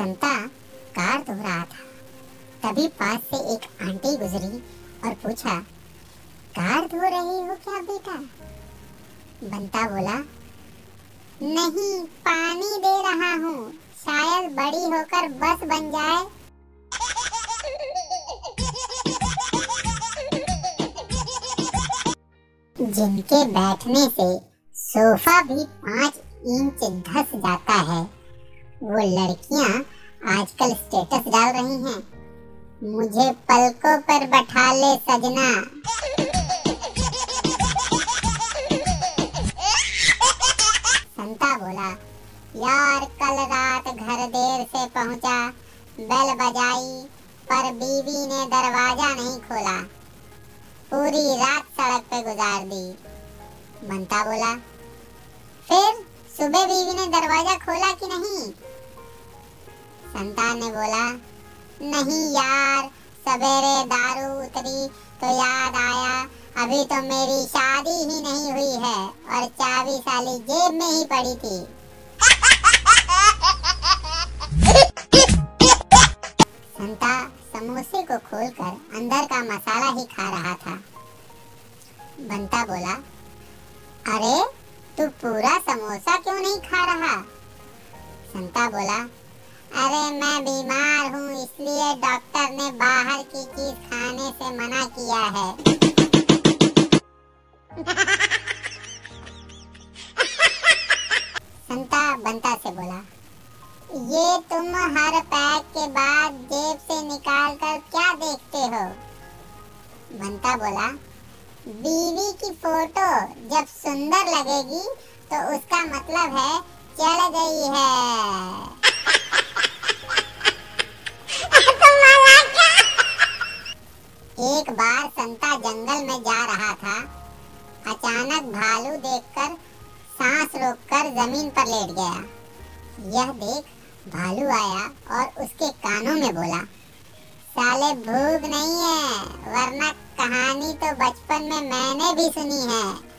संता car धो रहा था। तभी पास से एक आंटी गुजरी और पूछा, कार धो रही हो क्या बेटा? बंता बोला, नहीं, पानी दे रहा हूँ। शायद बड़ी होकर बस बन जाए। जिनके बैठने से सोफा भी पाँच इंच धस जाता है, वो लड़कियाँ आजकल स्टेटस डाल रही हैं। मुझे पलकों पर बैठा ले सजना। संता बोला, यार कल रात घर देर से पहुँचा, बेल बजाई, पर बीवी ने दरवाज़ा नहीं खोला। पूरी रात सड़क पे गुजार दी। बंता बोला, फिर सुबह बीवी ने दरवाज़ा खोला कि नहीं? संतान ने बोला, नहीं यार, सवेरे दारू उतरी तो याद आया, अभी तो मेरी शादी ही नहीं हुई है और चाबी साली जेब में ही पड़ी थी। संता समोसे को खोलकर अंदर का मसाला ही खा रहा था। बंता बोला, अरे, तू पूरा समोसा क्यों नहीं खा रहा? संता बोला अरे मैं बीमार हूँ, इसलिए डॉक्टर ने बाहर की चीज़ खाने से मना किया है। संता बंता से बोला, ये तुम हर पैक के बाद जेब से निकाल कर क्या देखते हो? बंता बोला, बीवी की फ़ोटो जब सुंदर लगेगी तो उसका मतलब है चल गई है। एक बार संता जंगल में जा रहा था। अचानक भालू देखकर सांस रोककर ज़मीन पर लेट गया। यह देख भालू आया और उसके कानों में बोला, साले, भूख नहीं है, वरना कहानी तो बचपन में मैंने भी सुनी है।